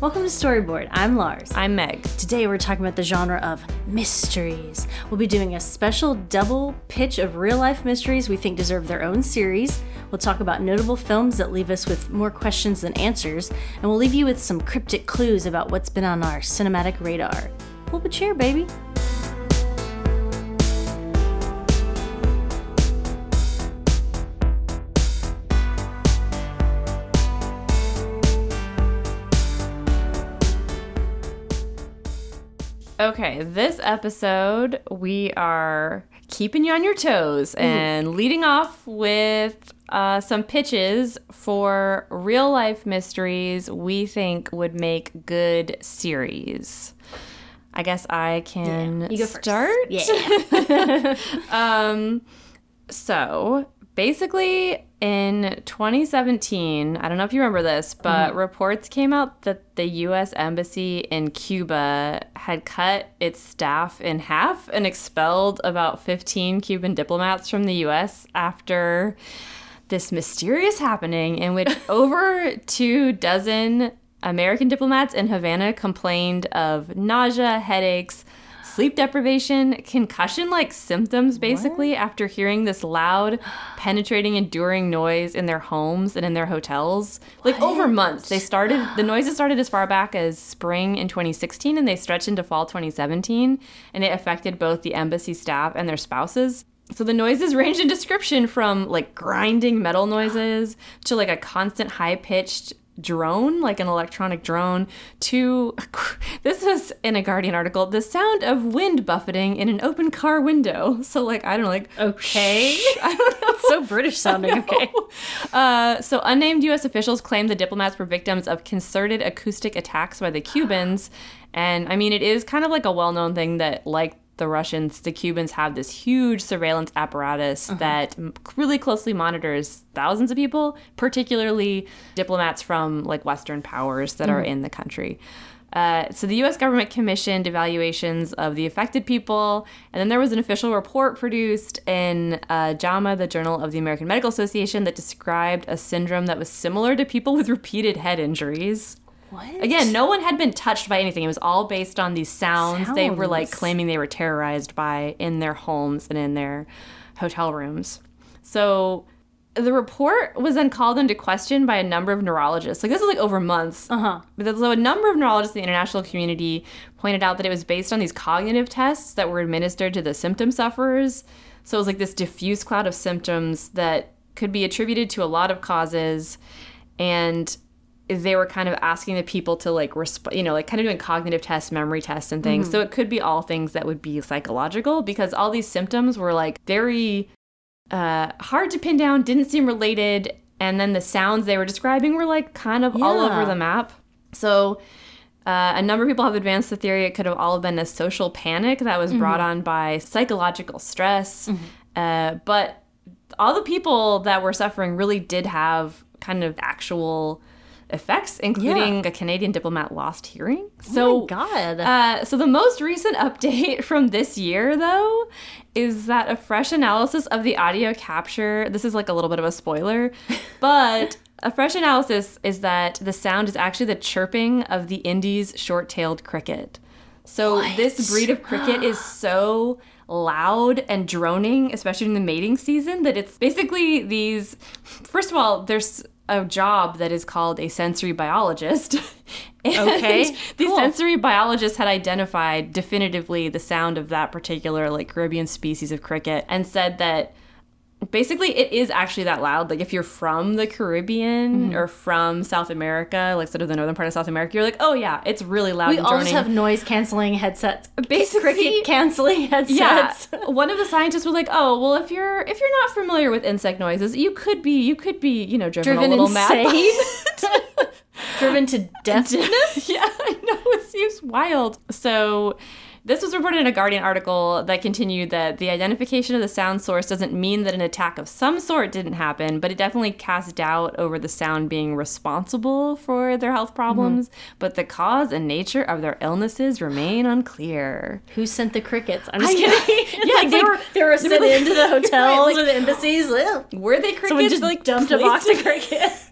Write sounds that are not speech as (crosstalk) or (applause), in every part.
Welcome to Storybored. I'm Lars. I'm Meg. Today we're talking about the genre of mysteries. We'll be doing a special double pitch of real life mysteries we think deserve their own series. We'll talk about notable films that leave us with more questions than answers, and we'll leave you with some cryptic clues about what's been on our cinematic radar. Pull up a chair, baby. Okay, this episode we are keeping you on your toes and leading off with uh, some pitches for real life mysteries we think would make good series. I guess I can Yeah, you go first. start. Yeah. (laughs) Um, so basically, in 2017, I don't know if you remember this, but mm-hmm. reports came out that the U.S. Embassy in Cuba had cut its staff in half and expelled about 15 Cuban diplomats from the U.S. after this mysterious happening in which (laughs) over two dozen American diplomats in Havana complained of nausea, headaches, sleep deprivation, concussion like symptoms basically after hearing this loud, penetrating, enduring noise in their homes and in their hotels. Like over months. They started, the noises started as far back as spring in 2016 and they stretched into fall 2017 and it affected both the embassy staff and their spouses. So the noises (laughs) range in description from like grinding metal noises to like a constant high pitched drone, like an electronic drone, to (laughs) this was in a Guardian article, the sound of wind buffeting in an open car window. (laughs) So like I don't know, like Okay. I don't (laughs) know. so British sounding, okay. Uh, so, unnamed U.S. officials claim the diplomats were victims of concerted acoustic attacks by the Cubans. And I mean, it is kind of like a well known thing that, like the Russians, the Cubans have this huge surveillance apparatus that really closely monitors thousands of people, particularly diplomats from like Western powers that are in the country. Uh, so the U.S. government commissioned evaluations of the affected people, and then there was an official report produced in uh, JAMA, the Journal of the American Medical Association, that described a syndrome that was similar to people with repeated head injuries. What? Again, no one had been touched by anything. It was all based on these sounds, they were like claiming they were terrorized by in their homes and in their hotel rooms. So the report was then called into question by a number of neurologists. Like this is like over months. Uh huh. But so a number of neurologists in the international community pointed out that it was based on these cognitive tests that were administered to the symptom sufferers. So it was like this diffuse cloud of symptoms that could be attributed to a lot of causes, and they were kind of asking the people to like resp- you know like kind of doing cognitive tests memory tests and things. So it could be all things that would be psychological because all these symptoms were like very uh, hard to pin down didn't seem related and then the sounds they were describing were like kind of all over the map. So uh, a number of people have advanced the theory. It could have all been a social panic that was brought on by psychological stress. Uh, but all the people that were suffering really did have kind of actual effects, including a Canadian diplomat lost hearing. So, oh my God. uh, so the most recent (laughs) update from this year, though, is that a fresh analysis of the audio capture. This is like a little bit of a spoiler, (laughs) but a fresh analysis is that the sound is actually the chirping of the Indies short-tailed cricket. So this breed of cricket is (gasps) so loud and droning, especially in the mating season, that it's basically these. First of all, there's a job that is called a sensory biologist. (laughs) Okay, The cool. sensory biologist had identified definitively the sound of that particular like Caribbean species of cricket and said that basically it is actually that loud like if you're from the caribbean Mm-hmm. or from south america like sort of the northern part of south america you're like oh yeah it's really loud we and all just have noise canceling headsets. basically Cricket canceling (laughs) yeah one of the scientists was like oh well if you're if you're not familiar with insect noises you could be you could be you know driven, Driven a little mad insane. it. (laughs) (laughs) Driven to deafness. yeah, I know. It seems wild. So This was reported in a Guardian article that continued that the identification of the sound source doesn't mean that an attack of some sort didn't happen, but it definitely casts doubt over the sound being responsible for their health problems. Mm-hmm. But the cause and nature of their illnesses remain unclear. (gasps) Who sent the crickets? I'm just I- kidding. (laughs) (laughs) Yeah, like they like- were they were sent like- into the (laughs) hotels like- or the embassies. Were they crickets? Someone just like dumped a box of crickets.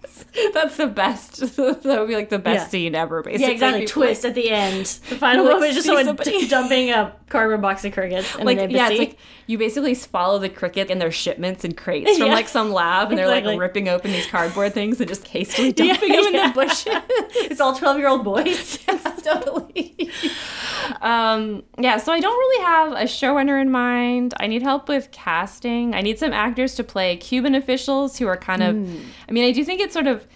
That's the best. that would be like the best Yeah. scene ever. Basically, Yeah, exactly. Twist at the end. The final moment is just someone somebody- d- dumping a cardboard box of crickets in like an yeah, it's like you basically follow the crickets in their shipments and crates from (laughs) Yeah. like some lab, and they're like ripping open these cardboard things and just hastily (laughs) Yeah, dumping them yeah. in the bushes. it's all twelve year old boys. (laughs) totally. um, yeah, so I don't really have a showrunner in mind. I need help with casting. I need some actors to play Cuban officials who are kind of. I mean, I do think it's sort of.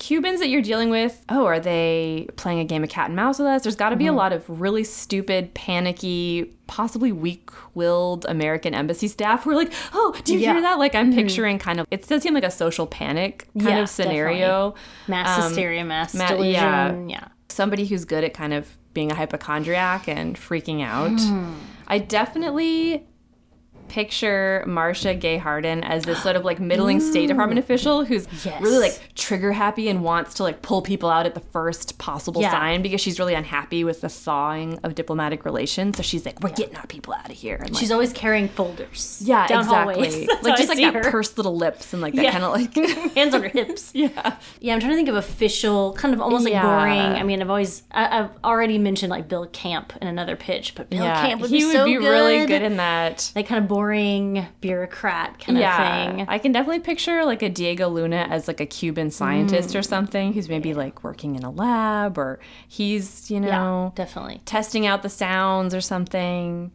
Cubans that you're dealing with, oh, are they playing a game of cat and mouse with us? There's got to be a lot of really stupid, panicky, possibly weak willed American embassy staff who are like, oh, do you Yeah. hear that? Like, I'm picturing kind of, it does seem like a social panic kind Yeah, of scenario. definitely. mass Um, hysteria, mass ma- delusion. yeah. yeah. somebody who's good at kind of being a hypochondriac and freaking out. Hmm. I definitely picture Marcia Gay Harden as this sort of like middling State Department official who's Yes. really like trigger happy and wants to like pull people out at the first possible Yeah. sign because she's really unhappy with the thawing of diplomatic relations. So she's like, we're getting our people out of here. And like, She's always carrying folders. yeah, exactly. (laughs) like just I like that her. pursed little lips and like that Yeah. kind of (laughs) like hands on her hips. (laughs) yeah. Yeah, I'm trying to think of official, kind of almost like Yeah. boring. I mean, I've always, I, I've already mentioned like Bill Camp in another pitch, but Bill Yeah, Camp would he be would so be good. really good in that. Like kind of boring bureaucrat kind yeah, of thing. I can definitely picture like a Diego Luna as like a Cuban scientist Mm. or something who's maybe like working in a lab or he's, you yeah, know, definitely. testing out the sounds or something.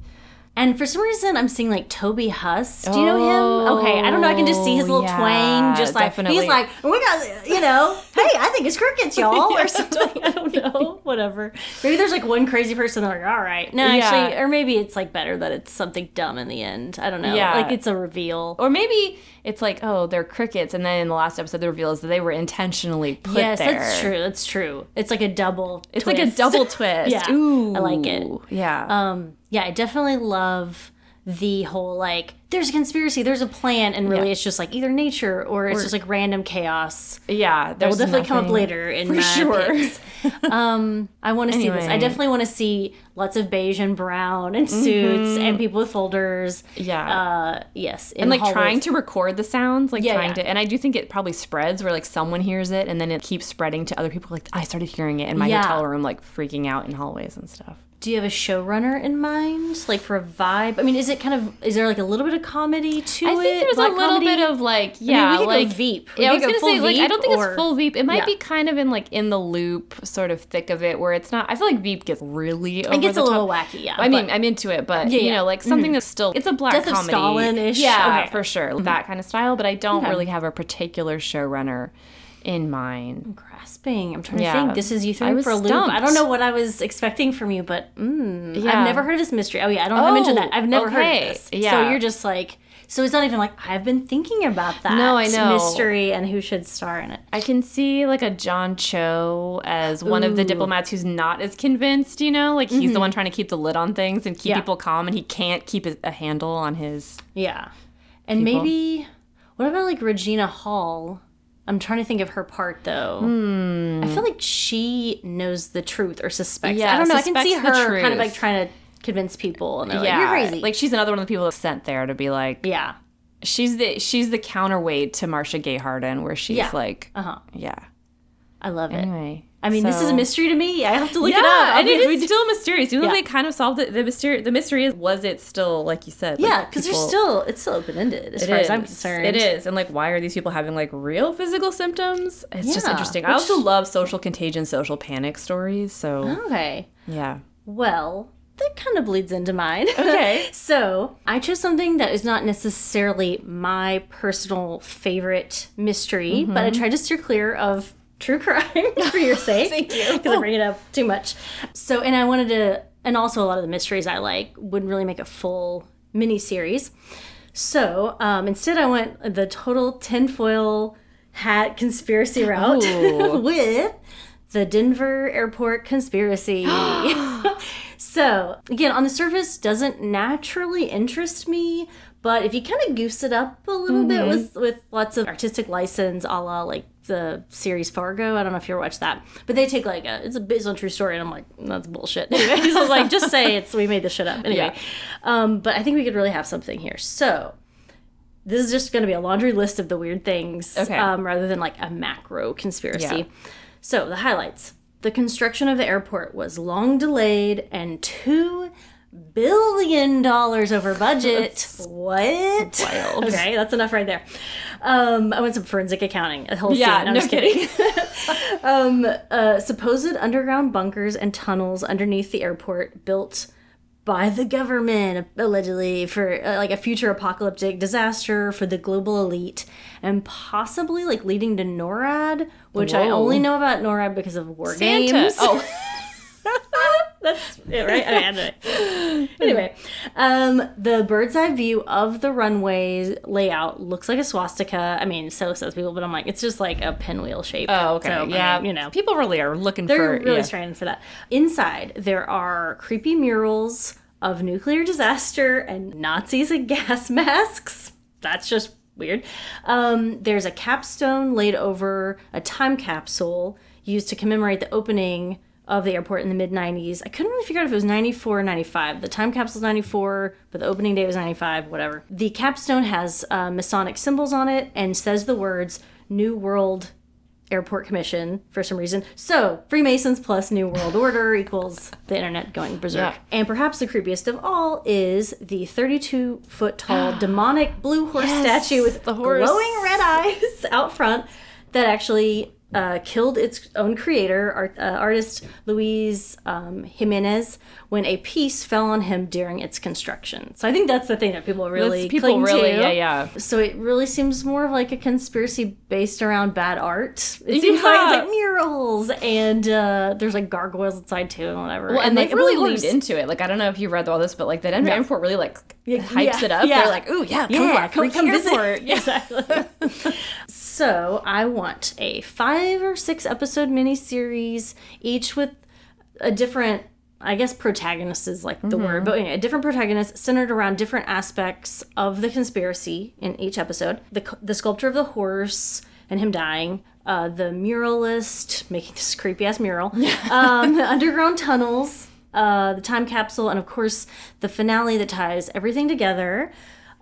And for some reason, I'm seeing like Toby Huss. Do you know him? Okay, I don't know. I can just see his little Oh, yeah, twang. Just like definitely. he's like, we got, you know, (laughs) hey, I think it's crickets, (laughs) y'all, or something. (laughs) I don't know. Whatever. Maybe there's like one crazy person. Like, all right, no, Yeah. actually, or maybe it's like better that it's something dumb in the end. I don't know. Yeah. like it's a reveal. Or maybe it's like, oh, they're crickets, and then in the last episode, the reveal is that they were intentionally put yes, there. that's true. That's true. It's like a double. It's like a double twist. Yeah, Ooh, I like it. Yeah. Um, yeah, I definitely love the whole like there's a conspiracy, there's a plan, and really Yeah. it's just like either nature or it's just like random chaos. yeah. That will definitely come up later in For sure. (laughs) Um, I want to see this. I definitely want to see lots of beige and brown and suits and people with folders. Mm-hmm. Yeah. Uh, yes, and like hallways. trying to record the sounds, like Yeah, trying yeah. to, and I do think it probably spreads where like someone hears it and then it keeps spreading to other people. Like I started hearing it in my hotel room, like freaking out in hallways and stuff. Do you have a showrunner in mind, like for a vibe? I mean, is it kind of is there like a little bit of comedy to it I think there's Black a little comedy? bit of like, yeah, could go like Veep. We Yeah, I was gonna say like I don't think or- it's full Veep. It might Yeah. be kind of in like in the loop, sort of thick of it, where it's not. I feel like Veep gets really over It gets a little wacky. Yeah, I mean, I'm into it, but Yeah, you know, like something mm. that's still it's a black Death of comedy, Stalin-ish? Yeah, Okay. for sure, that kind of style. But I don't Okay. really have a particular showrunner in mind. I'm grasping. I'm trying to think. This is you threw for a loop. I don't know what I was expecting from you, but mm, Yeah. I've never heard of this mystery. Oh yeah, I don't know if I mentioned Oh, that. I've never heard of this. So you're just like. So it's not even like I've been thinking about that. No, I know. mystery and who should star in it. I can see like a John Cho as one of the Mm-hmm. diplomats who's not as convinced, you know? Like he's the one trying to keep the lid on things and keep Yeah. people calm and he can't keep a, a handle on his Yeah, and People. maybe what about like Regina Hall? I'm trying to think of her part though. I feel like she knows the truth or suspects. Yeah, I don't know. I can see her kind of like trying to convince people, and they're like, "You're crazy." Like she's another one of the people that's sent there to be like yeah, she's the she's the counterweight to Marcia Gay Harden where she's Yeah. like uh huh. yeah. I love it. Anyway. I mean, this is a mystery to me. I have to look yeah, it up. and Okay, it we is still mysterious. Even Yeah. though they kind of solved it, the mystery. The mystery is was it still like you said? like, yeah, because there's still it's still open ended as far as I'm concerned. It is. And like, why are these people having like real physical symptoms? It's just Yeah, interesting. I also love social contagion, social panic stories. So, Okay. yeah. Well, that kind of bleeds into mine. (laughs) Okay. so I chose something that is not necessarily my personal favorite mystery, but I mm-hmm. tried to steer clear of true crime (laughs) for your sake. Thank you. Because I bring it up too much. So, and I wanted to, and also a lot of the mysteries I like wouldn't really make a full mini series. So um, instead, I went the total tinfoil hat conspiracy route (laughs) with the Denver airport conspiracy. (gasps) (laughs) So, again, on the surface, doesn't naturally interest me, but if you kind of goose it up a little Mm-hmm. bit with, with lots of artistic license, a la like the series Fargo, I don't know if you ever watched that, but they take like a, it's a based on true story, and I'm like, that's bullshit. (laughs) Anyway, so I was like, just say it's, we made this shit up. Anyway, Yeah. um, but I think we could really have something here. So, this is just going to be a laundry list of the weird things Okay. um, rather than like a macro conspiracy. Yeah. So, the highlights. The construction of the airport was long delayed and $2 billion dollars over budget. what? wild. (laughs) Okay, that's enough right there. Um, I went some forensic accounting. A whole Yeah, scene. I'm no just kidding. (laughs) (laughs) um, uh, supposed underground bunkers and tunnels underneath the airport built by the government allegedly for uh, like a future apocalyptic disaster for the global elite and possibly like leading to NORAD, which I only know about NORAD because of war Santa. games. Oh, That's it, right? I. (laughs) Anyway, um, the bird's eye view of the runway layout looks like a swastika. I mean, so says people, but I'm like, it's just like a pinwheel shape. oh, okay. So, I yeah, mean, you know, people really are looking they're for. really yeah. straining for that. Inside, there are creepy murals of nuclear disaster and Nazis and (laughs) gas masks. That's just weird. Um, there's a capstone laid over a time capsule used to commemorate the opening of the airport in the mid 90s. I couldn't really figure out if it was 94 or 95. The time capsule's 94, but the opening date was 95, whatever. The capstone has uh, Masonic symbols on it and says the words New World Airport Commission for some reason. So, Freemasons plus New World Order equals the internet going berserk. Yeah. And perhaps the creepiest of all is the 32 foot tall (gasps) demonic blue horse Yes, statue with the horse. glowing red eyes out front that actually uh, killed its own creator, art, uh, artist Luis um, Jimenez, when a piece fell on him during its construction. So I think that's the thing that people really That's- people really, to. yeah, yeah. So it really seems more of like a conspiracy based around bad art. It seems like Yeah. it's like murals and uh, there's like gargoyles inside too and whatever. Well, and, like they've a really leaned into it. Like I don't know if you read all this, but like the Denver Yeah. really like hypes yeah, it up. They're like, ooh, yeah, come Yeah, on, come, freaky come visit. airport. (laughs) Yeah. Exactly. (laughs) (laughs) so I want a five or six episode miniseries, each with a different, I guess, protagonist is like the word, but anyway, a different protagonist centered around different aspects of the conspiracy in each episode. The the sculptor of the horse and him dying. Uh, the muralist making this creepy ass mural. (laughs) um, the underground tunnels. Uh, the time capsule, and of course the finale that ties everything together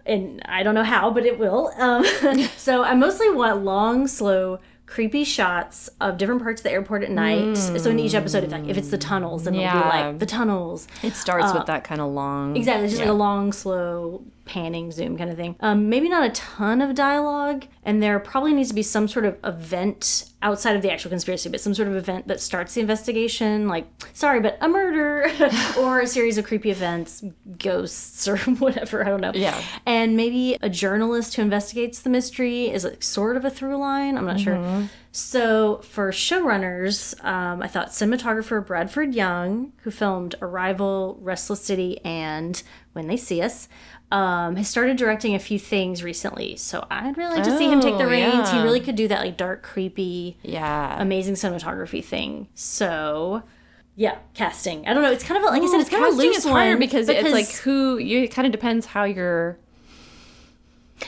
and I don't know how, but it will. Um, (laughs) (laughs) so I mostly want long, slow, creepy shots of different parts of the airport at night. So in each episode, if like if it's the tunnels, then it'll be like the tunnels. It starts with that kind of long. Exactly, it's just like a long, slow panning zoom kind of thing. Um, maybe not a ton of dialogue, and there probably needs to be some sort of event outside of the actual conspiracy, but some sort of event that starts the investigation. Like, sorry, but a murder (laughs) or a series of creepy events, ghosts or (laughs) whatever. I don't know. Yeah. and maybe a journalist who investigates the mystery is like sort of a through line. I'm not sure. So for showrunners, um, I thought cinematographer Bradford Young, who filmed Arrival, Restless City, and When They See Us, um, has started directing a few things recently. So I'd really like to see him take the Oh, reins. He really could do that like dark, creepy, Yeah. amazing cinematography thing. So. Yeah, casting. I don't know. It's kind of like I said. It's kind of a loose one because, it's like who you. It kind of depends how you're.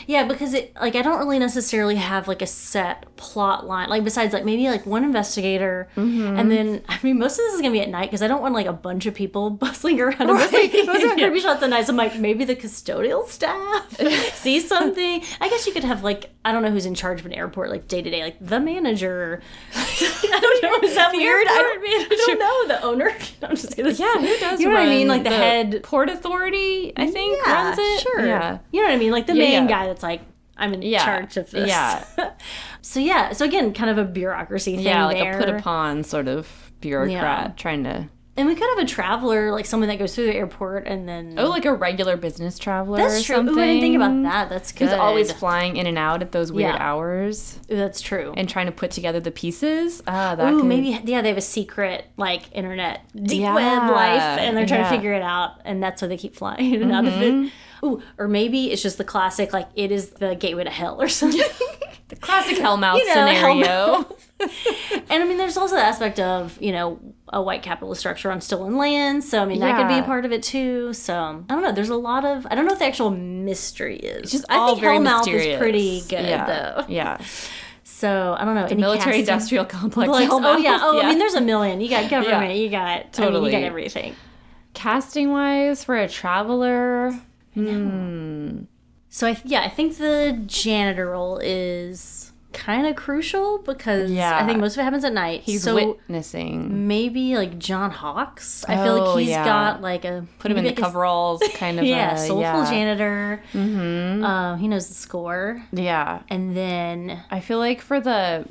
Yeah, because it like I don't really necessarily have like a set plot line. Like besides like maybe like one investigator, Mm-hmm. and then I mean most of this is gonna be at night because I don't want like a bunch of people (laughs) bustling around. and Mostly, Right. most of my (laughs) creepy shots at night. So I'm like maybe the custodial staff (laughs) see something. I guess you could have like I don't know who's in charge of an airport like day to day, like the manager. I don't know. Is that weird? I don't, I don't know. The owner. I'm just gonna Yeah, who does? You know what I mean? Like the, head port authority. I think yeah, runs it. Sure. Yeah. You know what I mean? Like the Yeah, main yeah. guy that's like, I'm in Yeah. charge of this. Yeah. (laughs) so yeah. So again, kind of a bureaucracy thing Yeah, like there. a put upon sort of bureaucrat Yeah. trying to. And we could have a traveler, like someone that goes through the airport and then. Oh, like a regular business traveler. that's or true. Something. Ooh, I didn't think about that. That's good. Who's always flying in and out at those weird Yeah. hours Ooh, that's true. and trying to put together the pieces. Ah, that Ooh, can, maybe yeah, they have a secret like internet deep Yeah, web life, and they're trying yeah. Mm-hmm. to figure it out, and that's why they keep flying in (laughs) and out of it. Ooh, or maybe it's just the classic like it is the gateway to hell or (laughs) something. The classic Hellmouth (laughs) You know, scenario. (laughs) and I mean, there's also the aspect of you know a white capitalist structure on stolen land. So I mean, that could be a part of it too. So I don't know. There's a lot of I don't know what the actual mystery is. Just I think Hellmouth mysterious. is pretty good yeah. though. Yeah. So I don't know. The Military industrial complex. Like, oh yeah. (laughs) Oh, I mean, there's a million. You got government. Yeah. You got I mean, Totally. you got everything. casting wise for a traveler. Hmm. So I th- yeah, I think the janitor role is kind of crucial because Yeah. I think most of it happens at night. He's so witnessing. maybe like John Hawkes. I feel Oh, like he's yeah. got like a Put him in the like a- coveralls, kind (laughs) of. Yeah, a, soulful yeah. janitor. Mm-hmm. Um, he knows the score, Yeah. and then I feel like for the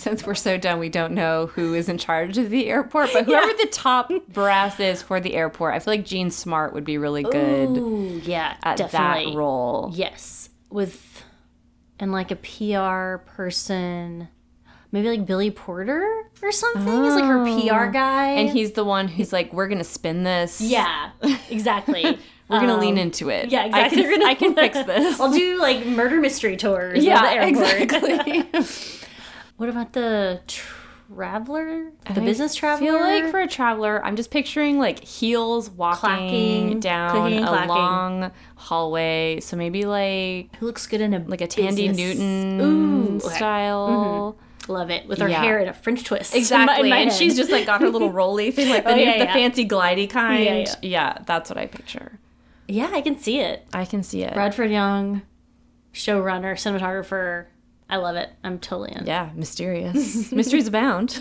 since we're so done, we don't know who is in charge of the airport, but (laughs) whoever the top brass is for the airport, I feel like Jean Smart would be really good ooh, yeah, at definitely that role. Yes, with and like a PR person, maybe like Billy Porter or something. He's like her PR guy, Oh. And he's the one who's like, "We're gonna spin this. yeah, exactly. (laughs) we're gonna Um, lean into it. Yeah, exactly. I can, I can fix (laughs) this. I'll do like murder mystery tours. yeah, of the airport. exactly. What about the traveler? The I business traveler? feel like for a traveler, I'm just picturing like heels walking Clacking, down a clacking. long hallway. So maybe like who looks good in a like a Thandie business- Newton Ooh, okay. Mm-hmm. style. Love it with her Yeah. hair in a French twist. Exactly. in my and head. she's just like got her little (laughs) rolly thing, like oh, the, Oh, yeah, the yeah. fancy glidey kind. Yeah. that's what I picture. yeah, I can see it. I can see it. Bradford Young, showrunner, cinematographer. I love it. I'm totally in. Yeah, mysterious. (laughs) Mysteries abound.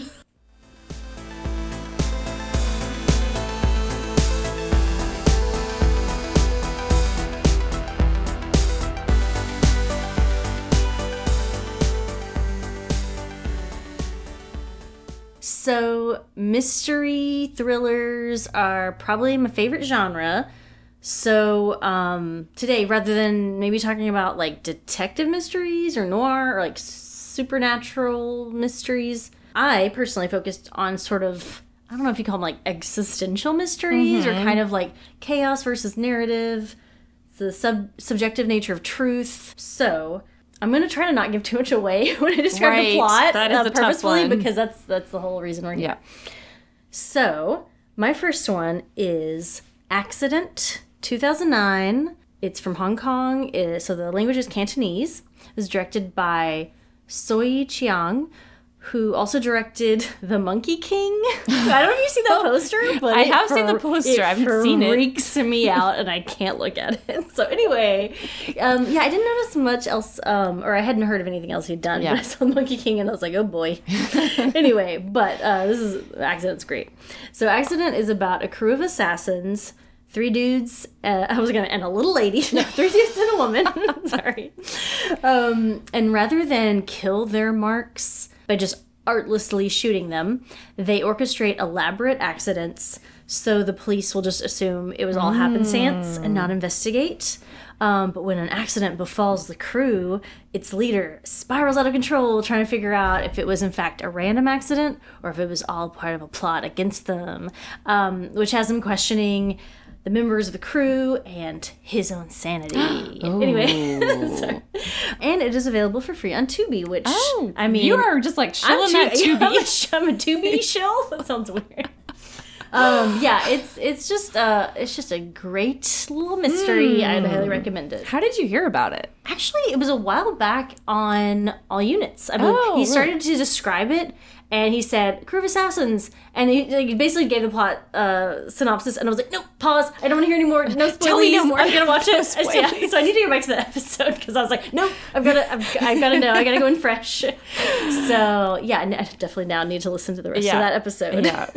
So, mystery thrillers are probably my favorite genre. So, um, today, rather than maybe talking about like detective mysteries or noir or like supernatural mysteries, I personally focused on sort of, I don't know if you call them like existential mysteries or kind of like chaos versus narrative, the sub- subjective nature of truth. So, I'm gonna try to not give too much away (laughs) when I describe Right, the plot that is uh, purposefully because that's that's the whole reason we're here. Yeah. So, my first one is Accident 2009. It's from Hong Kong. It- so, the language is Cantonese. It was directed by Soi Cheang, who also directed The Monkey King. (laughs) I don't know if you've seen that poster, but I it have seen the poster. I haven't seen it. freaks me out, and I can't look at it. (laughs) So, anyway, um, yeah, I didn't notice much else, um, or I hadn't heard of anything else he'd done. Yeah. But I saw Monkey King, and I was like, oh boy. (laughs) anyway, but uh, this is Accident's great. So Accident is about a crew of assassins, three dudes. Uh, (laughs) I was gonna and a little lady. (laughs) No, three dudes and a woman. (laughs) Sorry. Um, and rather than kill their marks by just artlessly shooting them, they orchestrate elaborate accidents. So the police will just assume it was all happenstance and not investigate. Um, but when an accident befalls the crew, its leader spirals out of control, trying to figure out if it was in fact a random accident or if it was all part of a plot against them, um, which has him questioning the members of the crew and his own sanity. (gasps) anyway, (laughs) sorry. and it is available for free on Tubi, which I mean, you are just like I'm, chilling that tu- Tubi. (laughs) I'm a, I'm Tubi (laughs) shill. That sounds weird. Um, yeah, it's it's just uh it's just a great little mystery. I'd highly recommend it. How did you hear about it? Actually, it was a while back on All Units. I mean, Oh, he really? started to describe it, and he said "crew of assassins," and he, like, basically gave the plot uh, synopsis. And I was like, "No, pause! I don't want to hear any more. No spoilers. (laughs) Tell me no more. I'm gonna watch (laughs) it." No so, yeah, so I need to go back to that (laughs) episode because I was like, "No, I've got to, I've, I've got to know. I got to go in fresh." So yeah, and I definitely now need to listen to the rest Yeah. of that episode. Yeah.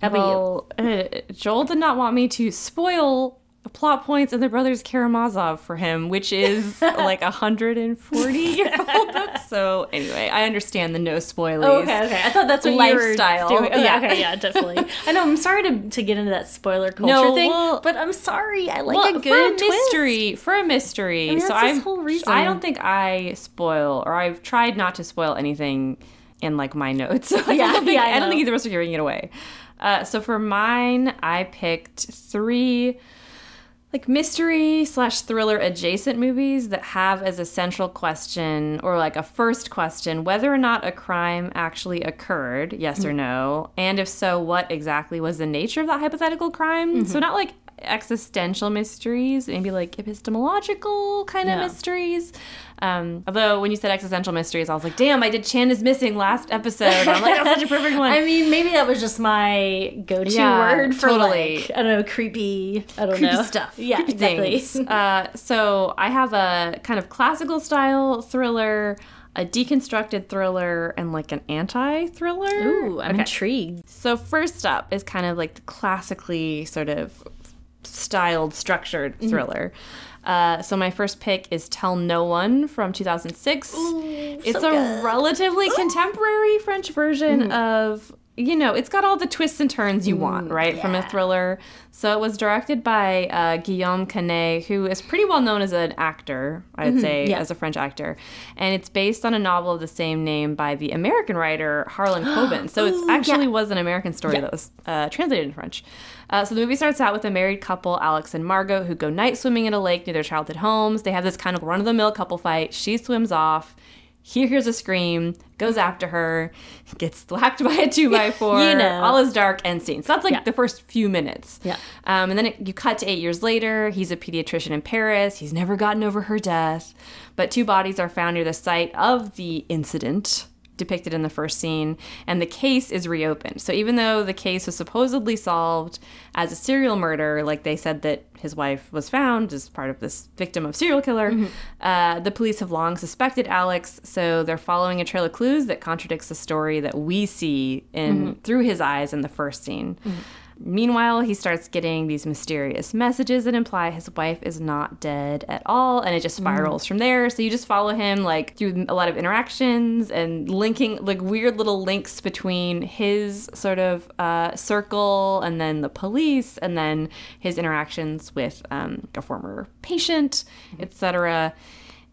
How about you? well, uh, Joel did not want me to spoil the plot points in the Brothers Karamazov for him, which is (laughs) like a 140 year old book. (laughs) So anyway, I understand the no spoilers. Oh, okay, okay. I thought that's what Lifestyle. you were doing. Okay, Yeah. okay, yeah, definitely. I know. I'm sorry to, to get into that spoiler culture No, thing, well- but I'm sorry. I like Well, a good for a mystery, for a mystery. mean, so I'm, whole reason. I don't think I spoil, or I've tried not to spoil anything in like my notes. (laughs) I Yeah, don't think, yeah, I I, don't think either of us are giving it away. Uh, so for mine, I picked three like mystery slash thriller adjacent movies that have as a central question or like a first question whether or not a crime actually occurred, yes or mm-hmm. no, and if so, what exactly was the nature of that hypothetical crime. So mm-hmm. not like existential mysteries, maybe like epistemological kind Yeah. of mysteries. Um, although when you said existential mysteries, I was like, damn, I did Chan is missing last episode. I'm like, that's such a perfect one. (laughs) I mean, maybe that was just my go-to Yeah, word for totally. like I don't know, creepy. I don't creepy know stuff. (laughs) Yeah, creepy exactly. things. (laughs) uh, so I have a kind of classical style thriller, a deconstructed thriller, and like an anti-thriller. Ooh, I'm Okay. intrigued. So first up is kind of like the classically sort of styled, structured Mm-hmm. Uh, so my first pick is Tell No One from 2006. it's so a good. relatively (gasps) contemporary French version of you know, it's got all the twists and turns you want, right, from a thriller. So it was directed by uh, Guillaume Canet, who is pretty well known as an actor, I'd say, yeah. as a French actor. And it's based on a novel of the same name by the American writer Harlan (gasps) Coben. So it actually yeah. was an American story that was uh, translated in French. Uh, so the movie starts out with a married couple, Alex and Margot, who go night swimming in a lake near their childhood homes. They have this kind of run of the mill couple fight. She swims off. He hears a scream, goes after her, gets whacked (laughs) by a two by four. (laughs) You know. All is dark and scene. So that's like Yeah. the first few minutes. Yeah. Um, and then it, you cut to eight years later. He's a pediatrician in Paris. He's never gotten over her death. But two bodies are found near the site of the incident depicted in the first scene, and the case is reopened. So even though the case was supposedly solved as a serial murder, like they said that his wife was found as part of this victim of serial killer, mm-hmm. uh, the police have long suspected Alex. So they're following a trail of clues that contradicts the story that we see in mm-hmm. through his eyes in the first scene. Mm-hmm. Meanwhile, he starts getting these mysterious messages that imply his wife is not dead at all, and it just spirals from there. So you just follow him like through a lot of interactions and linking like weird little links between his sort of uh, circle and then the police, and then his interactions with um, a former patient, etc.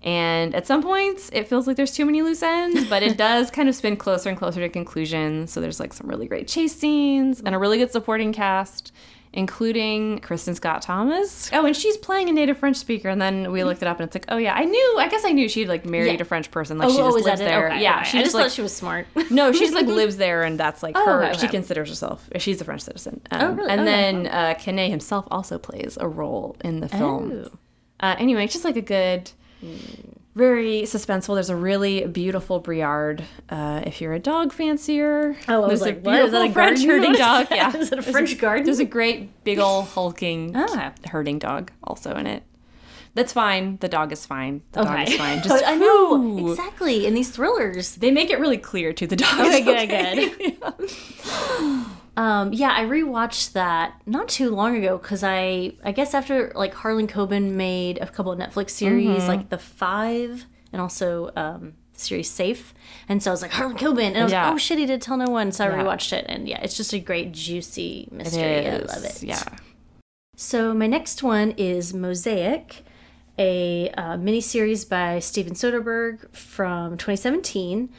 And at some points, it feels like there's too many loose ends, but it (laughs) does kind of spin closer and closer to conclusion. So there's like some really great chase scenes and a really good supporting cast, including Kristin Scott Thomas. Oh, and she's playing a native French speaker. And then we looked it up, and it's like, oh yeah, I knew. I guess I knew she'd like married Yeah. a French person. Like she oh, just is lives there. Okay, yeah, she I just just like thought she was smart. (laughs) no, she's like lives there, and that's like Oh, her. okay, She okay. considers herself. She's a French citizen. Um, Oh, really? And then uh, Canet himself also plays a role in the film. Oh. Uh, anyway, it's just like a good, very suspenseful. There's a really beautiful Briard. Uh, if you're a dog fancier, Oh, I was there's like, what? Is that a French herding dog. (laughs) Yeah, Is it a There's French garden? There's a great big old hulking (laughs) Ah. herding dog also in it. That's fine. The dog is fine. The dog is fine. (laughs) Just I know exactly in these thrillers. They make it really clear to the dog. Okay, is good, okay. Um, yeah, I rewatched that not too long ago because I, I guess after like Harlan Coben made a couple of Netflix series, Mm-hmm. like The Five, and also um, the series Safe, and so I was like Harlan Coben, and I was Yeah. like, oh shit, he did Tell No One, so I Yeah. rewatched it, and yeah, it's just a great juicy mystery. I love it. Yeah. So my next one is Mosaic, a uh, miniseries by Steven Soderbergh from 2017.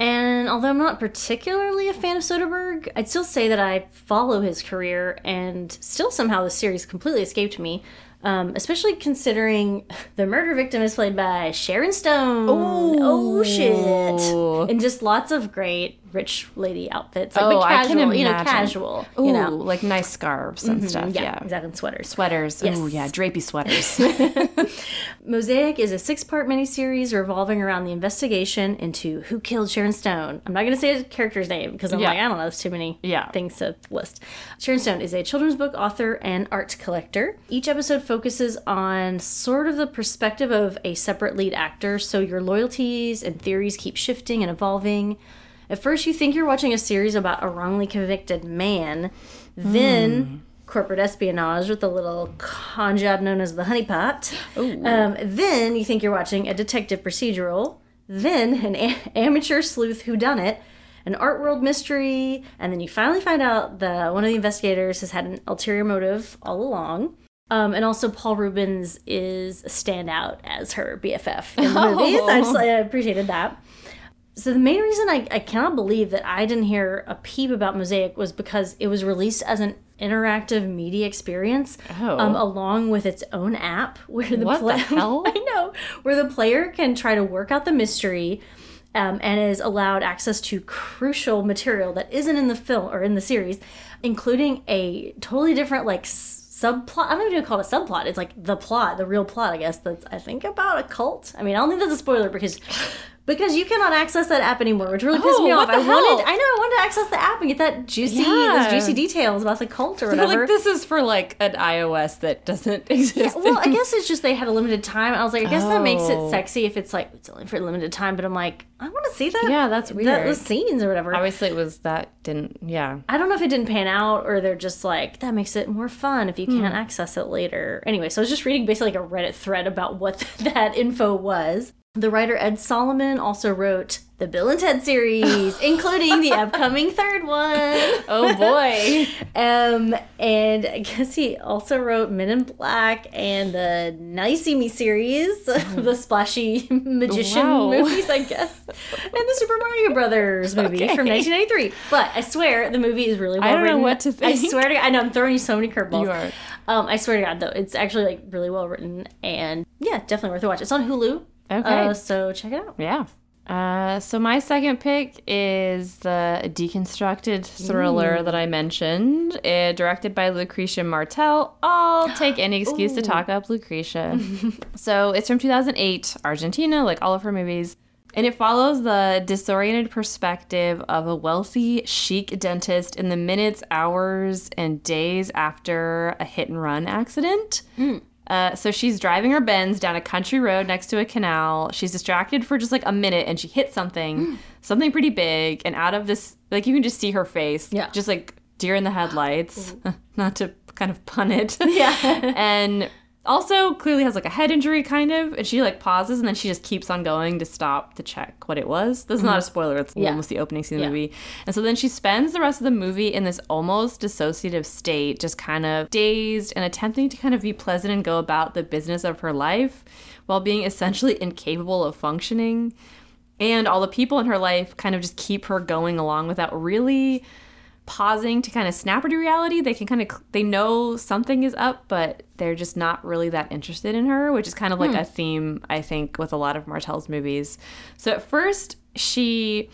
And although I'm not particularly a fan of Soderbergh, I'd still say that I follow his career, and still somehow the series completely escaped me. Um, especially considering (laughs) the murder victim is played by Sharon Stone. Oh shit! And just lots of great rich lady outfits, like Oh, but I can casual, you know, casual, Ooh, you know, like nice scarves and stuff. yeah, Yeah. exactly, and sweaters. Sweaters. Yes. Oh, yeah. Drapey sweaters. (laughs) (laughs) Mosaic is a six part miniseries revolving around the investigation into who killed Sharon Stone. I'm not going to say his character's name because I'm Yeah. like, I don't know, there's too many Yeah. things to list. Sharon Stone is a children's book author and art collector. Each episode focuses on sort of the perspective of a separate lead actor, so your loyalties and theories keep shifting and evolving. At first, you think you're watching a series about a wrongly convicted man, then hmm. Corporate espionage with a little con job known as the honeypot. Um, then you think you're watching a detective procedural, then an a- (laughs) amateur sleuth whodunit, an art world mystery, and then you finally find out that one of the investigators has had an ulterior motive all along. Um, and also, Paul Reubens is a standout as her BFF in the (laughs) movies. I, just, I appreciated that. So the main reason I, I cannot believe that I didn't hear a peep about Mosaic was because it was released as an interactive media experience, Oh. um, along with its own app where the What the (laughs) hell? I know where the player can try to work out the mystery. Um, and is allowed access to crucial material that isn't in the film or in the series, including a totally different like s- subplot. I don't even call it a subplot. It's like the plot, the real plot, I guess. That's I think about a cult. I mean, I don't think that's a spoiler because because you cannot access that app anymore, which really pissed Oh, me what off. I the wanted, I know, I wanted to access the app and get that juicy, Yeah. those juicy details about the cult or They're whatever. like this is for like an iOS that doesn't (laughs) exist. well, I guess it's just they had a limited time. I was like, I guess that makes it Oh. sexy if it's like it's only for a limited time. But I'm like, I want to see that. Yeah, that's that- weird. those scenes or whatever. Obviously, it was that didn't. Yeah. I don't know if it didn't pan out or they're just like that makes it more fun if you Hmm. can't access it later. Anyway, so I was just reading basically like a Reddit thread about what (laughs) that info was. The writer Ed Solomon also wrote the Bill and Ted series, (laughs) including the upcoming third one. Oh boy. (laughs) Um, and I guess he also wrote Men in Black and the Now You See Me series, (laughs) the splashy magician Wow. movies, I guess, and the Super Mario Brothers movie Okay. from 1993. But I swear the movie is really well I don't know what to I swear to God, I know I'm throwing you so many curveballs. You are. Um, I swear to God, though, it's actually like really well written and yeah, definitely worth a watch. It's on Hulu. Okay. Uh, so check it out. Yeah. Uh, so my second pick is the deconstructed thriller that I mentioned, uh, directed by Lucrecia Martel. I'll (gasps) take any excuse to talk up Lucrecia. (laughs) so it's from 2008, Argentina, like all of her movies. And it follows the disoriented perspective of a wealthy, chic dentist in the minutes, hours, and days after a hit and run accident. Uh, so she's driving her Benz down a country road next to a canal. She's distracted for just like a minute and she hits something, something pretty big. And out of this, like you can just see her face, Yeah. just like deer in the headlights, (laughs) not to kind of pun it. (laughs) Yeah. (laughs) and also clearly has like a head injury kind of and she like pauses and then she just keeps on going to stop to check what it was. This is not a spoiler. It's Mm-hmm. Yeah. almost the opening scene of the movie. And so then she spends the rest of the movie in this almost dissociative state just kind of dazed and attempting to kind of be pleasant and go about the business of her life while being essentially incapable of functioning. And all the people in her life kind of just keep her going along without really pausing to kind of snap her to reality. They can kind of they know something is up but they're just not really that interested in her which is kind of like hmm. a theme i think with a lot of martel's movies. So at first she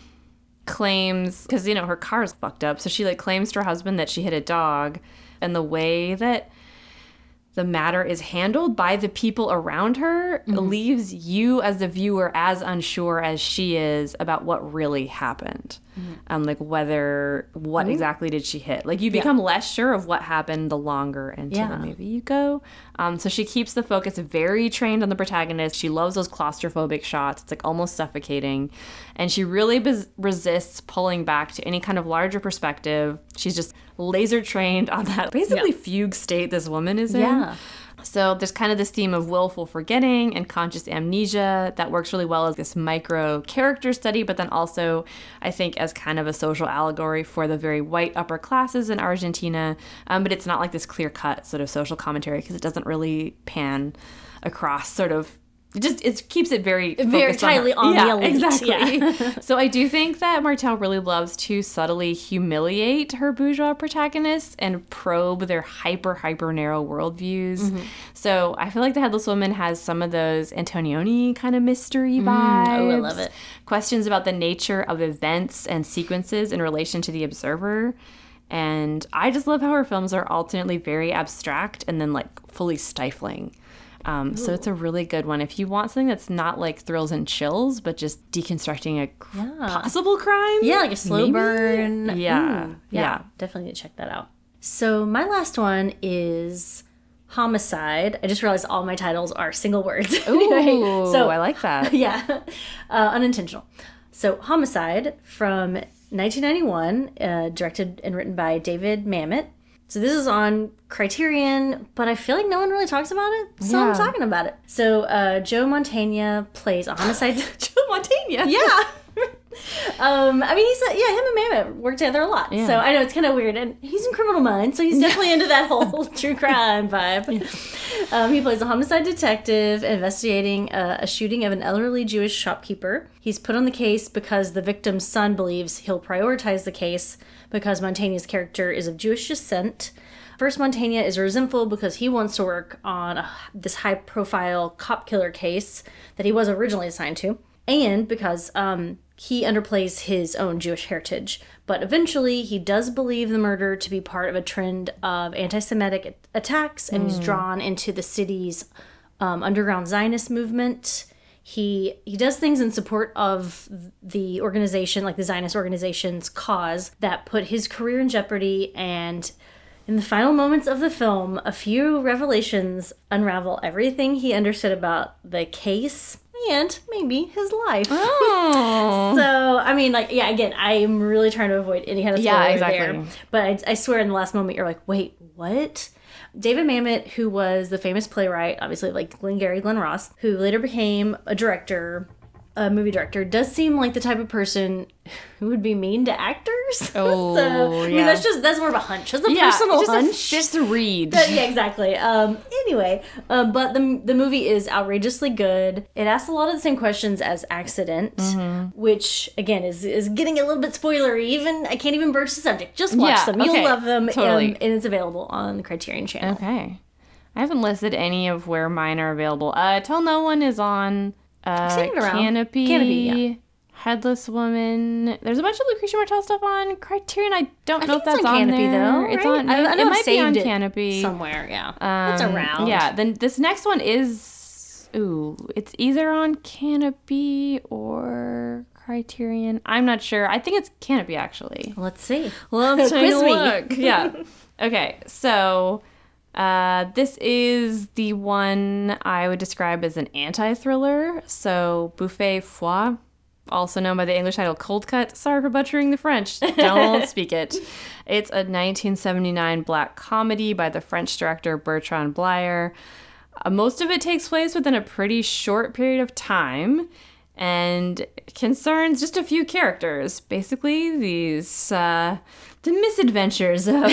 claims because you know her car is fucked up so she like claims to her husband that she hit a dog and the way that the matter is handled by the people around her mm-hmm. leaves you as the viewer as unsure as she is about what really happened um like whether what exactly did she hit? Like you become less sure of what happened the longer into Yeah. the movie you go. Um so she keeps the focus very trained on the protagonist. She loves those claustrophobic shots. It's like almost suffocating. And she really bes- resists pulling back to any kind of larger perspective. She's just laser trained on that basically fugue state this woman is in. Yeah. So there's kind of this theme of willful forgetting and conscious amnesia that works really well as this micro character study, but then also I think as kind of a social allegory for the very white upper classes in Argentina. Um, but it's not like this clear cut sort of social commentary because it doesn't really pan across sort of. It just it keeps it very Very on tightly on the yeah, elite, exactly. (laughs) (laughs) so I do think that Martel really loves to subtly humiliate her bourgeois protagonists and probe their hyper hyper narrow worldviews. Mm-hmm. So I feel like the Headless Woman has some of those Antonioni kind of mystery vibes. oh, I love it. Questions about the nature of events and sequences in relation to the observer. And I just love how her films are alternately very abstract and then like fully stifling. Um, so it's a really good one if you want something that's not like thrills and chills, but just deconstructing a cr- possible crime. Yeah, like a slow maybe? burn. Yeah, Ooh, yeah. Definitely need to check that out. So my last one is Homicide. I just realized all my titles are single words. (laughs) Anyway, Ooh, so I like that. (laughs) yeah, uh, unintentional. So Homicide from 1991, uh, directed and written by David Mamet. So this is on Criterion, but I feel like no one really talks about it, so I'm talking about it. So uh, Joe Mantegna plays a homicide. (laughs) Joe Montana. yeah. (laughs) Um, I mean, he's a, yeah, him and Mamet work together a lot. Yeah. So I know it's kind of weird, and he's in Criminal Minds, so he's definitely into that whole (laughs) true crime vibe. Um, he plays a homicide detective investigating a, a shooting of an elderly Jewish shopkeeper. He's put on the case because the victim's son believes he'll prioritize the case because Mantegna's character is of Jewish descent. First, Montaigne is resentful because he wants to work on a, this high profile cop killer case that he was originally assigned to, and because um, he underplays his own Jewish heritage. But eventually, he does believe the murder to be part of a trend of anti Semitic attacks, and he's drawn into the city's um, underground Zionist movement. He he does things in support of the organization, like the Zionist organization's cause, that put his career in jeopardy. And in the final moments of the film, a few revelations unravel everything he understood about the case and maybe his life. Oh. (laughs) So I mean, like, yeah. Again, I am really trying to avoid any kind of spoiler Yeah, exactly. there. But I, I swear, in the last moment, you're like, wait, what? David Mamet, who was the famous playwright, obviously like Glengarry Glen Ross, who later became a director, a movie director, does seem like the type of person who would be mean to actors. Oh, (laughs) so, I mean, yeah. that's just that's more of a hunch. That's a yeah, personal just hunch. A, just a read. (laughs) But yeah, exactly. Um, anyway, um, but the the movie is outrageously good. It asks a lot of the same questions as Accident, Mm-hmm. which again is is getting a little bit spoilery. Even I can't even broach the subject. Just watch Yeah, them. You'll okay, love them. totally. Um, and it's available on the Criterion Channel. Okay. I haven't listed any of where mine are available. Uh, Tell No One is on uh, seen it around. Kanopy. Kanopy, yeah. Headless Woman. There's a bunch of Lucrecia Martel stuff on Criterion. I don't I know if that's it's on Kanopy there. though. It's on. I, I know it might be on Kanopy. somewhere. Yeah, it's Um, around. Yeah. Then this next one is. Ooh, it's either on Kanopy or Criterion. I'm not sure. I think it's Kanopy actually. Let's see. Let's (laughs) take a look. Yeah. (laughs) Okay. So uh, this is the one I would describe as an anti-thriller. So Buffet Froid, also known by the English title Cold Cut. Sorry for butchering the French. (laughs) Don't speak it. It's a 1979 black comedy by the French director Bertrand Blier. Uh, most of it takes place within a pretty short period of time and concerns just a few characters. Basically, these uh, the misadventures of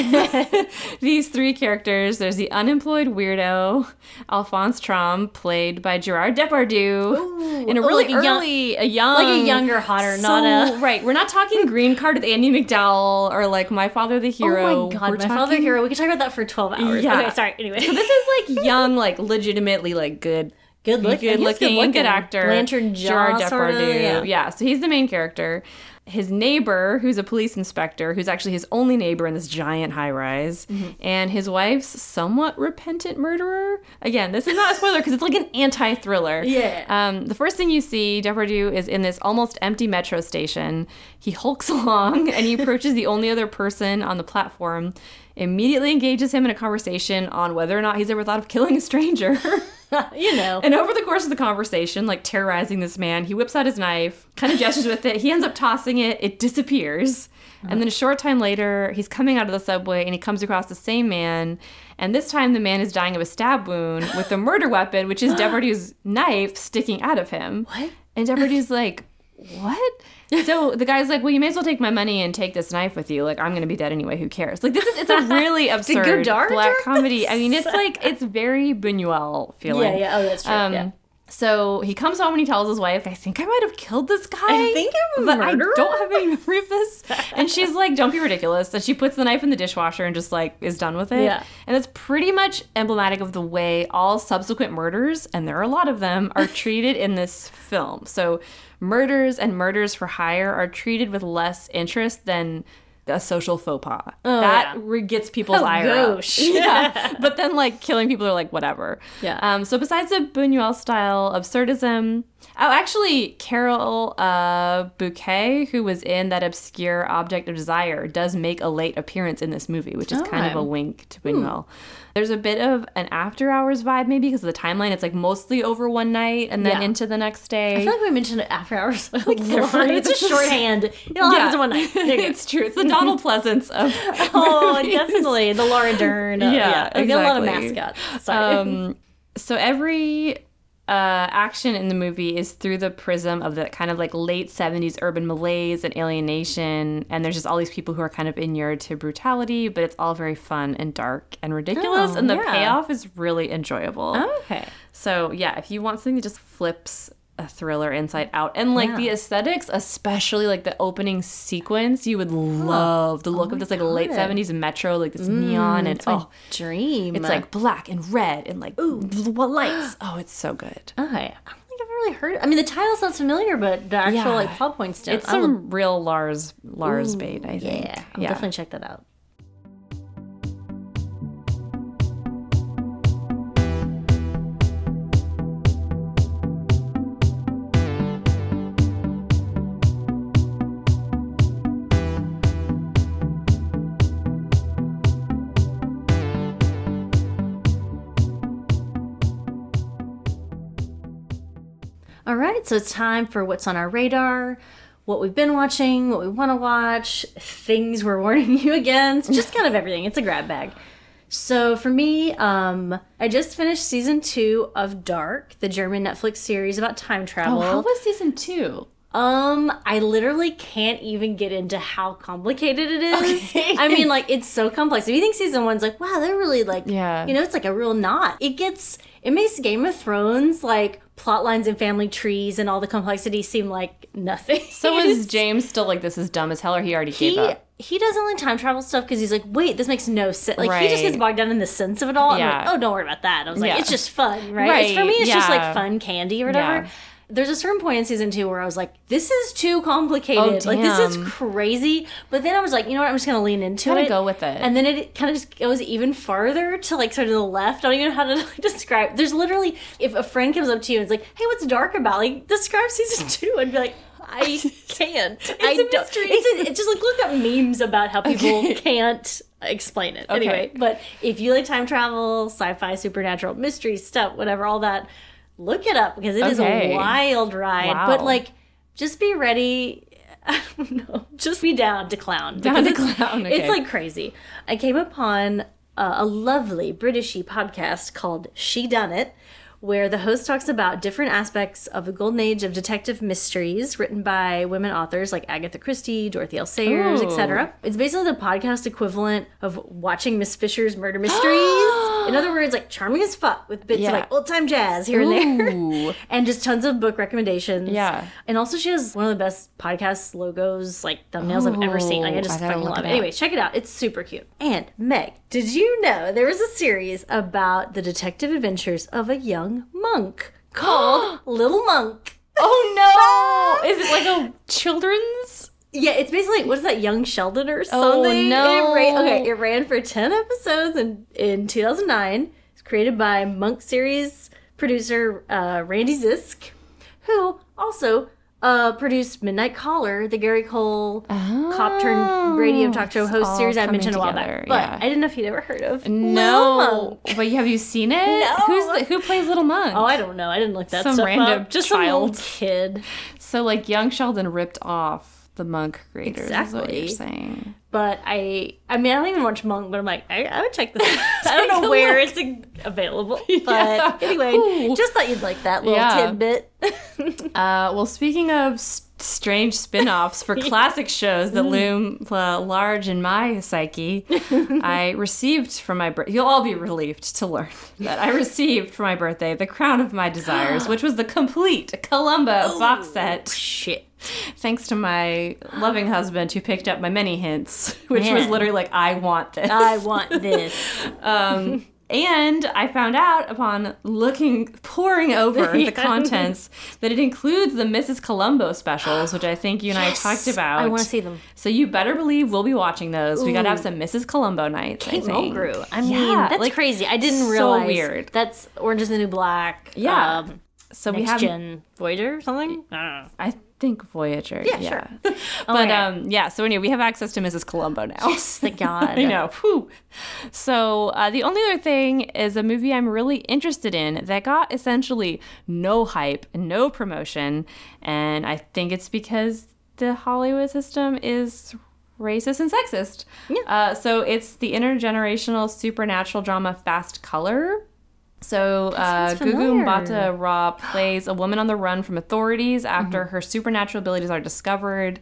(laughs) these three characters. There's the unemployed weirdo Alphonse Traum, played by Gerard Depardieu, in a oh, really like a young- early, a young, like a younger, hotter, not a- (laughs) right. We're not talking Green Card with Andie MacDowell or like My Father the Hero. Oh my god, We're my father talking- hero. We could talk about that for twelve hours. Yeah. Okay, sorry. Anyway, So this is like young, like legitimately like good good look, good looking, good, looking. actor. Lantern jaw, Gerard sort of, Depardieu. yeah. so he's the main character. His neighbor, who's a police inspector, who's actually his only neighbor in this giant high rise, Mm-hmm. and his wife's somewhat repentant murderer. Again, this is not a spoiler because it's like an anti thriller. Yeah. Um, the first thing you see, Depardieu is in this almost empty metro station. He hulks (laughs) along and he approaches the only other person on the platform, immediately engages him in a conversation on whether or not he's ever thought of killing a stranger. (laughs) you know. And over the course of the conversation, like terrorizing this man, he whips out his knife, kind of gestures with it. He ends up tossing it. It disappears. And then a short time later, he's coming out of the subway and he comes across the same man. And this time, the man is dying of a stab wound with the murder weapon, which is (gasps) Depardieu's knife, sticking out of him. What? And Depardieu's like, what? (laughs) So the guy's like, well, you may as well take my money and take this knife with you. Like, I'm gonna be dead anyway. Who cares? Like, this is it's a (laughs) really absurd black comedy. I mean, it's like it's very Buñuel feeling. Yeah, yeah. Oh, that's true. Um, yeah. So he comes home and he tells his wife, "I think I might have killed this guy. I think I'm a but murderer." I don't have any (laughs) memory of this." and she's like, "Don't be ridiculous." So she puts the knife in the dishwasher and just like is done with it. Yeah. And that's pretty much emblematic of the way all subsequent murders, and there are a lot of them, are (laughs) treated in this film. So murders and murders for hire are treated with less interest than a social faux pas. that yeah. gets people's Oh, (laughs) ire up. (laughs) yeah. (laughs) But then like killing people are like whatever. Yeah. Um, so besides the Buñuel style absurdism, oh, actually, Carole uh, Bouquet, who was in that obscure Object of Desire, does make a late appearance in this movie, which is kind of Oh. a wink to Buñuel. There's a bit of an after hours vibe, maybe because of the timeline. It's like mostly over one night and then Yeah. into the next day. I feel like we mentioned it after hours. (laughs) Like it's a shorthand. It all happens in one night. (laughs) It's true. It's the Donald Pleasence of (laughs) Oh, movies. definitely the Laura Dern. uh, Yeah, I get a lot of mascots. Sorry. Um, so every uh, action in the movie is through the prism of the kind of like late 70s urban malaise and alienation. And there's just all these people who are kind of inured to brutality, but it's all very fun and dark and ridiculous. Oh, and the yeah. payoff is really enjoyable. Okay. So, yeah, if you want something that just flips a thriller inside out and like Yeah. the aesthetics, especially like the opening sequence, you would love the look of this like late 70s metro, like this neon and Mm, It's oh, dream. it's like black and red and like ooh, what lights. (gasps) Oh, it's so good. don't think I've really heard. I mean, the title sounds familiar, but the actual Yeah. like plot points don't. It's some real Lars Lars bait, I think. yeah, I'll definitely check that out. So it's time for what's on our radar, what we've been watching, what we want to watch, things we're (laughs) warning you against, just kind of everything. It's a grab bag. So for me, um, I just finished season two of Dark, the German Netflix series about time travel. Oh, how was season two? Um, I literally can't even get into how complicated it is. Okay. I mean, like it's so complex. If you think season one's like, wow, they're really like, Yeah. you know, it's like a real knot. It gets, it makes Game of Thrones like plot lines and family trees and all the complexity seem like nothing. So (laughs) is James still like this is dumb as hell, or he already he gave up? he doesn't like time travel stuff because he's like, wait, this makes no sense. Like he just gets bogged down in the sense of it all. I'm Yeah. like, oh, don't worry about that. I was like, Yeah. it's just fun, right? It's, for me, it's just like fun candy or whatever. Yeah. There's a certain point in season two where I was like, this is too complicated. Oh, like this is crazy. But then I was like, you know what? I'm just gonna lean into Gotta it. go with it. And then it kind of just goes even farther to like sort of the left. I don't even know how to like, describe. There's literally if a friend comes up to you and is like, "Hey, what's dark about?" Like, describe season (laughs) two, I'd be like, I can't. I a don't. It's, a, it's just like look up memes about how people Okay. (laughs) can't explain it. Anyway, but if you like time travel, sci-fi, supernatural, mystery stuff, whatever, all that, look it up because it is Okay. a wild ride. Wow. But like, just be ready. (laughs) I don't know. Just be down to clown. Down to it's- clown, It's like crazy. I came upon uh, a lovely Britishy podcast called Shedunnit, where the host talks about different aspects of the golden age of detective mysteries written by women authors like Agatha Christie, Dorothy L. Sayers, etc. It's basically the podcast equivalent of watching Miss Fisher's murder mysteries. (gasps) (gasps) (gasps) (gasps) In other words, like charming as fuck with bits Yeah. of like old time jazz here and there. (laughs) And just tons of book recommendations. Yeah. And also she has one of the best podcast logos, like thumbnails I've ever seen. Like I just I fucking love it it. Anyway, check it out. It's super cute. And Meg, did you know there was a series about the detective adventures of a young monk (gasps) called Little Monk? Oh no! (laughs) Is it like a children's? Yeah, it's basically what is that, Young Sheldon or something? Oh, something? no. It ran, okay, it ran for ten episodes in in 2009. It's created by Monk series producer uh, Randy Zisk, who also uh, produced Midnight Caller, the Gary Cole cop turned radio talk show Oh, host series I mentioned a while back. But yeah. I didn't know if you'd ever heard of No, Monk. but have you seen it? No. Who's the, who plays Little Monk? Oh, I don't know. I didn't look that Some random up. Just some child. kid. so like young Sheldon ripped off the Monk creators. Is what you're saying? But I, I mean, I don't even watch Monk, but I'm like, I, I would check this. out. (laughs) I don't know where look. it's available, (laughs) but Yeah. anyway, Ooh. just thought you'd like that little Yeah. tidbit. (laughs) Uh, well, speaking of s- strange spin-offs for classic shows that loom uh, large in my psyche, I received for my birthday. You'll all be relieved to learn that I received for my birthday the Crown of My Desires, (gasps) which was the complete Columbo box set. Shit. Thanks to my loving husband who picked up my many hints, (laughs) which was literally like, I want this. I want this. (laughs) Um, and I found out upon looking, poring over the (laughs) contents, that it includes the Mrs. Columbo specials, which I think you and I talked about. I want to see them. So you better believe we'll be watching those. We gotta have some Mrs. Columbo nights. I Kate think. Mulgrew. I mean, Yeah, that's like, crazy. I didn't realize. so realize. weird. That's Orange is the New Black. Yeah. Um, So we Next have. Gen Voyager or something? I don't know. I think Voyager. Yeah, Yeah, sure. (laughs) but Okay. um, yeah. So anyway, we have access to Mrs. Columbo now. Yes, thank (laughs) God. I know. Whew. So uh, the only other thing is a movie I'm really interested in that got essentially no hype no promotion, and I think it's because the Hollywood system is racist and sexist. Yeah. Uh, so it's the intergenerational supernatural drama Fast Color. So uh, Gugu. Mbatha-Raw plays a woman on the run from authorities after Mm-hmm. her supernatural abilities are discovered,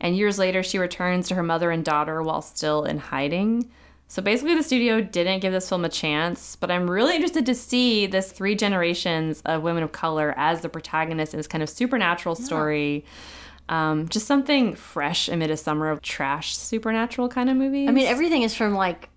and years later she returns to her mother and daughter while still in hiding. So basically, the studio didn't give this film a chance, but I'm really interested to see this three generations of women of color as the protagonist in this kind of supernatural story. Um, just something fresh amid a summer of trash supernatural kind of movies. I mean, everything is from like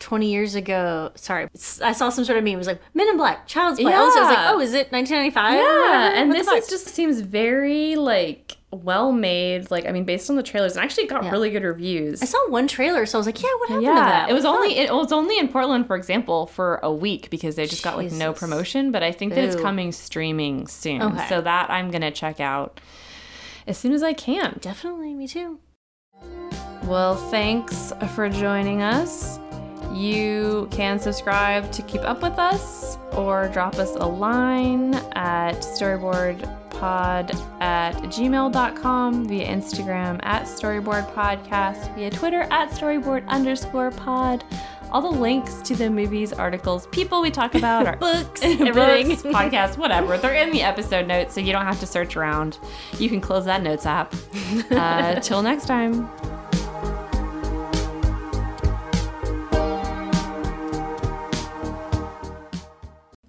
20 years ago. Sorry, I saw some sort of meme. It was like Men in Black, Child's Play. Also, I was like, oh, is it 1995? Yeah, and What this is just seems very like well made. Like I mean, based on the trailers, and actually got Yeah. really good reviews. I saw one trailer, so I was like, yeah, what happened yeah, to that? it was only it was only in Portland, for example, for a week because they just got like no promotion. But I think that it's coming streaming soon, Okay. so that I'm gonna check out as soon as I can. Definitely, me too. Well, thanks for joining us. You can subscribe to keep up with us or drop us a line at storyboredpod at gmail.com, via Instagram at storyboredpodcast, via Twitter at storybored underscore pod. All the links to the movies, articles, people we talk about, our (laughs) Books, (laughs) books, everything. (laughs) podcasts, whatever. They're in the episode notes, so you don't have to search around. You can close that notes app. Uh, till next time.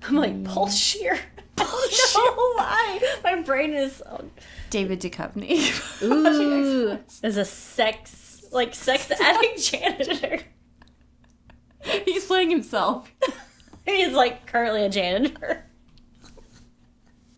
I'm like, mm. Paul Scheer. (laughs) (laughs) no lie. My brain is. Oh, David Duchovny. (laughs) ooh, as a sex, like sex addict janitor. He's playing himself. He's like currently a janitor.